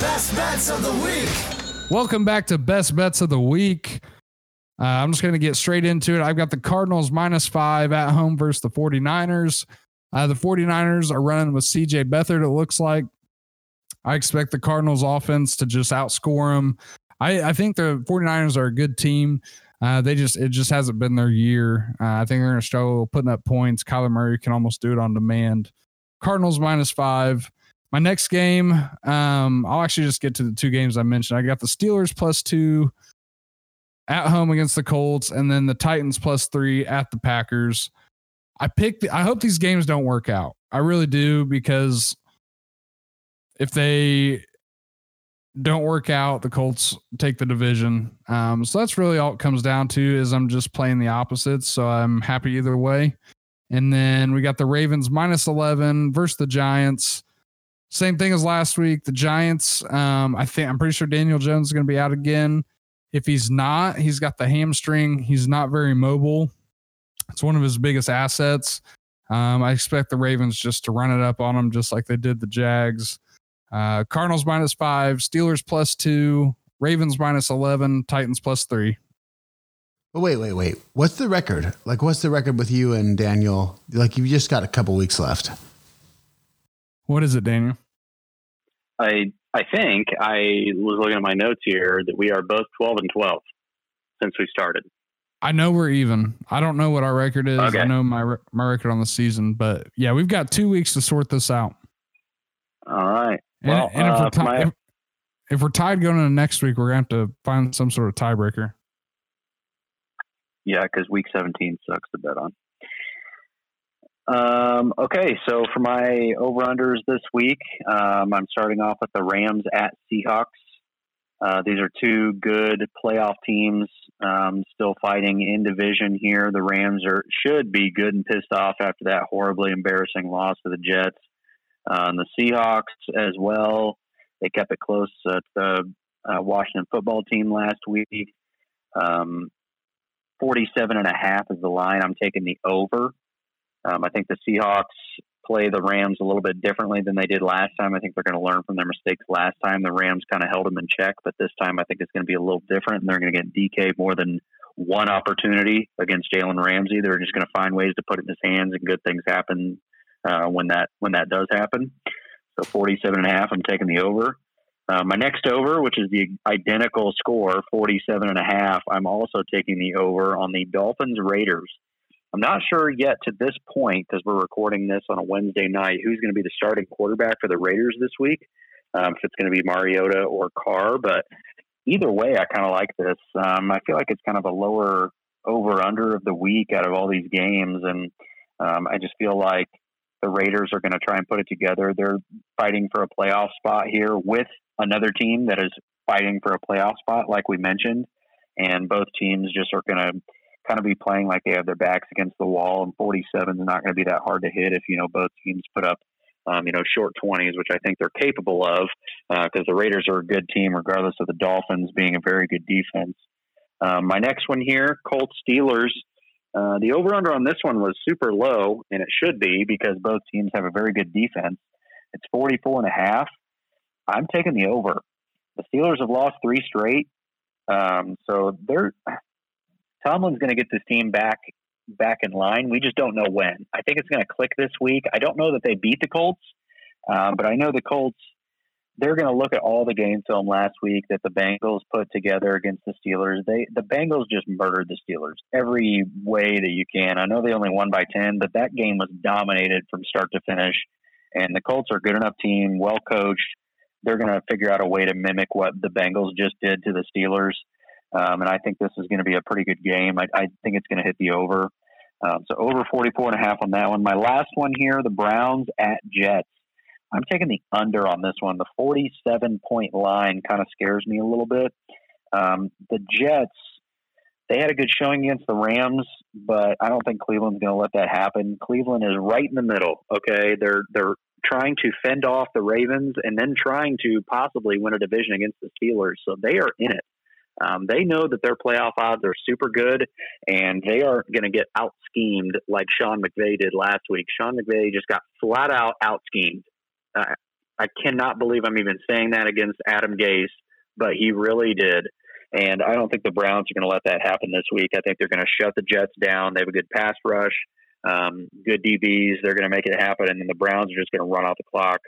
Best bets of the week. Welcome back to Best Bets of the Week. Uh, I'm just going to get straight into it. I've got the Cardinals minus five at home versus the 49ers. Uh, the 49ers are running with CJ Beathard, it looks like. I expect the Cardinals offense to just outscore them. I, I think the 49ers are a good team. Uh, they just it just hasn't been their year. Uh, I think they're going to struggle putting up points. Kyler Murray can almost do it on demand. Cardinals minus five. My next game, um, I'll actually just get to the two games I mentioned. I got the Steelers plus two at home against the Colts, and then the Titans plus three at the Packers. I picked. The, I hope these games don't work out. I really do because if they don't work out, the Colts take the division. Um, so that's really all it comes down to is I'm just playing the opposites. So I'm happy either way. And then we got the Ravens minus 11 versus the Giants. Same thing as last week. The Giants, um, I think I'm pretty sure Daniel Jones is going to be out again. If he's not, he's got the hamstring. He's not very mobile. It's one of his biggest assets. Um, I expect the Ravens just to run it up on him, just like they did the Jags. Uh, Cardinals minus five, Steelers plus two, Ravens minus 11, Titans plus three. But wait, wait, wait. What's the record? Like, what's the record with you and Daniel? Like, you've just got a couple weeks left. What is it, Daniel? I I think I was looking at my notes here that we are both twelve and twelve since we started. I know we're even. I don't know what our record is. Okay. I know my my record on the season, but yeah, we've got two weeks to sort this out. All right. And, Well, and if, uh, we're for my- if, if we're tied going into next week, we're going to have to find some sort of tiebreaker. Yeah, because week 17 sucks to bet on. Um, okay, so for my over unders this week, um, I'm starting off with the Rams at Seahawks. Uh, these are two good playoff teams, um, still fighting in division here. The Rams are should be good and pissed off after that horribly embarrassing loss to the Jets. Uh, the Seahawks as well. They kept it close at the uh, Washington football team last week. Um, 47 and a half is the line. I'm taking the over. Um, I think the Seahawks play the Rams a little bit differently than they did last time. I think they're going to learn from their mistakes last time. The Rams kind of held them in check, but this time I think it's going to be a little different, and they're going to get DK more than one opportunity against Jalen Ramsey. They're just going to find ways to put it in his hands, and good things happen uh, when that when that does happen. So 47 and a half, I'm taking the over. Uh, my next over, which is the identical score, 47 and a half, I'm also taking the over on the Dolphins Raiders. I'm not sure yet to this point, because we're recording this on a Wednesday night, who's going to be the starting quarterback for the Raiders this week. Um, if it's going to be Mariota or Carr, but either way, I kind of like this. Um, I feel like it's kind of a lower over under of the week out of all these games, and um, I just feel like the Raiders are going to try and put it together. They're fighting for a playoff spot here with another team that is fighting for a playoff spot, like we mentioned, and both teams just are going to kind of be playing like they have their backs against the wall. And 47 is not going to be that hard to hit if you know both teams put up. Um, you know, short 20s, which I think they're capable of, because the Raiders are a good team, regardless of the Dolphins being a very good defense. Um, my next one here, Colts Steelers. Uh, the over under on this one was super low, and it should be because both teams have a very good defense. It's 44 and a half. I'm taking the over. The Steelers have lost three straight. Um, so they're Tomlin's going to get this team back back in line. We just don't know when. I think it's going to click this week. I don't know that they beat the Colts, um, but I know the Colts. They're going to look at all the game film last week that the Bengals put together against the Steelers. They the Bengals just murdered the Steelers every way that you can. I know they only won by ten, but that game was dominated from start to finish. And the Colts are a good enough team, well coached. They're going to figure out a way to mimic what the Bengals just did to the Steelers. Um, and I think this is going to be a pretty good game. I, I think it's going to hit the over. Um, so over 44 and a half on that one. My last one here, the Browns at Jets. I'm taking the under on this one. The 47 point line kind of scares me a little bit. Um, the Jets, they had a good showing against the Rams, but I don't think Cleveland's going to let that happen. Cleveland is right in the middle. Okay, they're they're trying to fend off the Ravens and then trying to possibly win a division against the Steelers. So they are in it. Um, they know that their playoff odds are super good, and they are going to get out schemed like Sean McVay did last week. Sean McVay just got flat out out schemed. Uh, I cannot believe I'm even saying that against Adam Gase, but he really did. And I don't think the Browns are going to let that happen this week. I think they're going to shut the Jets down. They have a good pass rush, um, good DBs. They're going to make it happen, and then the Browns are just going to run out the clock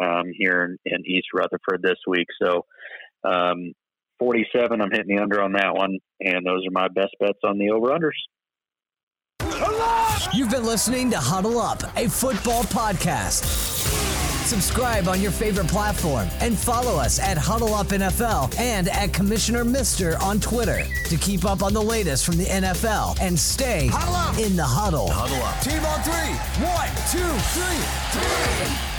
um, here in, in, East Rutherford this week. So, um, 47, I'm hitting the under on that one, and those are my best bets on the over unders. You've been listening to Huddle Up, a football podcast. Subscribe on your favorite platform and follow us at Huddle Up NFL and at Commissioner Mister on Twitter to keep up on the latest from the NFL and stay in the huddle. Huddle up. Team on three. One, two, three, three.